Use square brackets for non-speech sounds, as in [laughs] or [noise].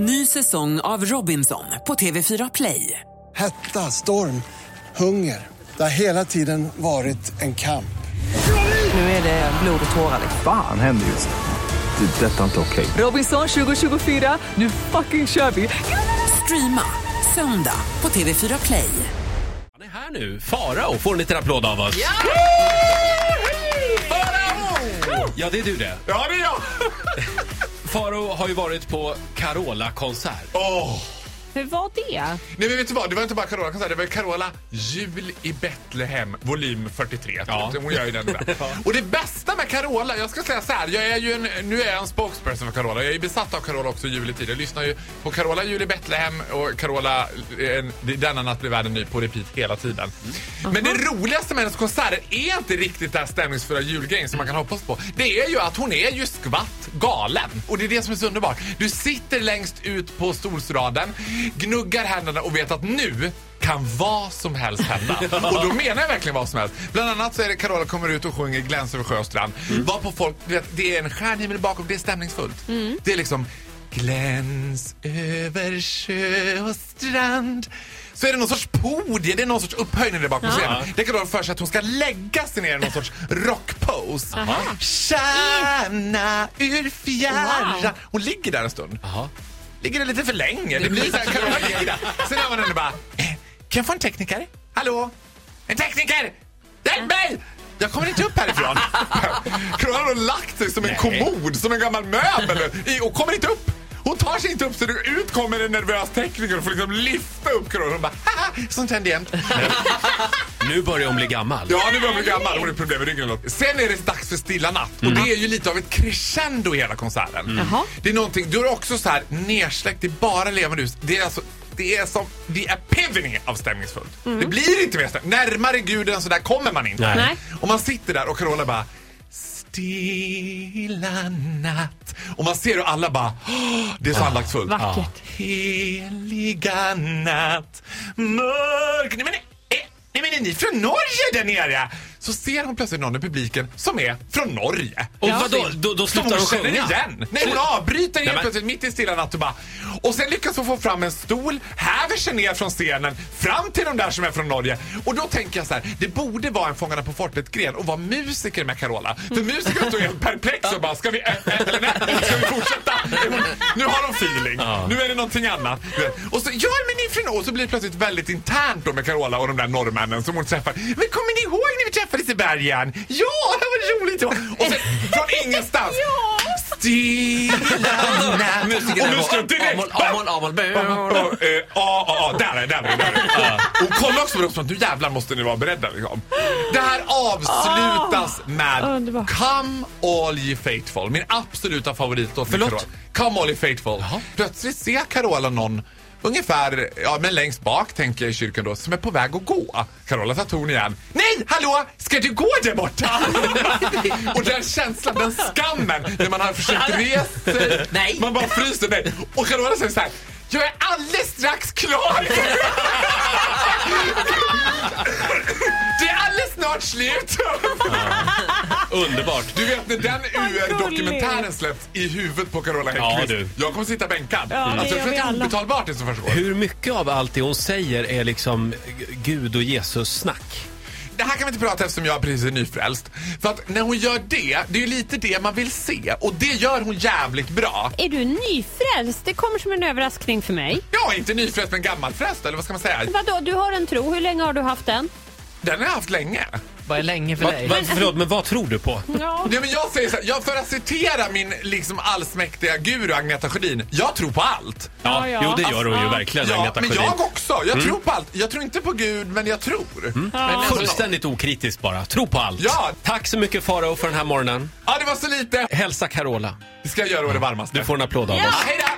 Ny säsong av Robinson på TV4 Play. Hetta, storm, hunger. Det har hela tiden varit en kamp. Nu är det blod och tårar. Fan händer just nu. Det. är Detta är inte okej. Robinson 2024, nu fucking kör vi! Streama söndag på TV4 Play. Han är här nu. Farao får en liten applåd av oss. Ja! Ja, det är du det. Ja, det är jag! [laughs] Farao har ju varit på Carola-konsert. Oh. Hur var det? Nej men vet du vad, det var inte bara Carola konsert, det var Carola Jul i Betlehem volym 43. Ja. Hon gör ju den där. [laughs] Och det bästa med Carola, jag ska säga så här, jag är ju en, nu är jag en spokesperson för Carola. Jag är besatt av Carola också juletid. Jag lyssnar ju på Carola Jul i Betlehem och Carola en, Denna natt blir världen ny på repeat hela tiden. Men det roligaste med hennes konserter är inte riktigt den stämningsfulla julgrejen som man kan hoppas på. Det är ju att hon är ju skvatt galen. Och det är det som är så underbart. Du sitter längst ut på stolsraden, gnuggar händerna och vet att nu kan vad som helst hända. [laughs] Och då menar jag verkligen vad som helst. Bland annat så är det Carola kommer ut och sjunger Gläns över sjö och strand. Var på folk, vet, det är en stjärnhimmel bakom, det är stämningsfullt. Det är liksom Gläns över sjö och strand. Så är det någon sorts podie, det är någon sorts upphöjning där bakom scenen. Det kan då för sig att hon ska lägga sig ner i någon sorts rockpose. Tjärna ur fjärran. Wow. Hon ligger där en stund Jaha. Ligger det lite för länge. Det blir så här, där. Sen hör man henne bara, eh, kan jag få en tekniker? Hallå? En tekniker! Hjälp mig! Jag kommer inte upp härifrån. [laughs] Carola har lagt sig som en kommod, som en gammal möbel och kommer inte upp. Hon tar sig inte upp så det ut kommer en nervös tekniker och får liksom lyfta upp Carola. Hon bara, haha, sånt händer jämt. [laughs] Nu börjar hon bli gammal. Ja, nu börjar hon bli gammal. Hon har problem med ryggen. Sen är det dags för Stilla natt. Och det är ju lite av ett crescendo i hela konserten. Jaha. Det är någonting, du är också så här nersläckt, det är bara levande ljus. Det är alltså, det är som the epiphany av stämningsfullt. Det blir inte mer stämning. Närmare Gud än så där kommer man inte. Nej. Och man sitter där och Carola bara Stilla natt. Och man ser hur alla bara, "Åh, det är så andaktsfullt. Vackert. Heliga natt, mörk... Nej men är ni från Norge där nere? Så ser hon plötsligt någon i publiken som är från Norge. Och vadå, då- då slutar hon sjunga? igen. Nej, hon avbryter helt plötsligt mitt i stilla natt och bara... Och sen lyckas hon få fram en stol, häver sig ner från scenen, fram till de där som är från Norge. Och då tänker jag så här, det borde vara en Fångarna på fortet-gren och vara musiker med Carola. För musiker står helt perplex och bara, ska vi, äh, äh, eller nej, ska vi fortsätta? Nu har de feeling, nu är det någonting annat. Och så, ja men ni är från... Och så blir det plötsligt väldigt internt då med Carola och de där norrmännen som hon träffar. Men kommer ni ihåg när vi träffades i bergen? Ja, det var roligt! Och sen från ingenstans. Stilla [laughs] natt. Musikerna Och ska direkt... Amol. Ja, eh, Ja, ja, ja, där är det, där är det. Där är det. Och kolla också på dem som att nu jävlar måste ni vara beredda. Liksom. Det här avslutas med underbart. Come All Ye Faithful. Min absoluta favoritlåt. med Förlåt? Come All Ye Faithful. Plötsligt ser Carola någon Ungefär, ja men längst bak tänker jag i kyrkan då, som är på väg att gå. Carola tar ton igen. Nej, hallå! Ska du gå där borta? [laughs] och den känslan, den skammen, när man har försökt resa sig. Nej. Man bara fryser. Nej. Och Carola säger så här. Jag är alldeles strax klar! [laughs] Det är alldeles snart slut! [laughs] Underbart. Du vet när den UR-dokumentären släpps i huvudet på Carola Häggkvist. Ja, du. Jag kommer sitta bänkad. det alltså, att vi det är obetalbart det som förstår. Hur mycket av allt det hon säger är liksom Gud och Jesus snack? Det här kan vi inte prata eftersom jag precis är nyfrälst. För att när hon gör det, det är ju lite det man vill se. Och det gör hon jävligt bra. Är du nyfrälst? Det kommer som en överraskning för mig. Ja, inte nyfrälst men gammalfrälst eller vad ska man säga? Vadå, du har en tro. Hur länge har du haft den? Den har jag haft länge. Vad är länge för Va, dig? va, förlåt, men vad tror du på? Ja. Ja, men jag säger så här, jag, för att citera min liksom allsmäktiga guru Agneta Sjödin, jag tror på allt. Ja, ja. Jo, det gör hon ju Ja. verkligen, Ja, Agneta men Sjödin. jag också. Jag tror på allt. Jag tror inte på Gud, men jag tror. Men Fullständigt okritiskt bara. Tro på allt. Ja. Tack så mycket Farao för den här morgonen. Ja, det var så lite. Hälsa Carola. Det ska jag göra å det varmaste. Du får en applåd av Ja, oss. hej då!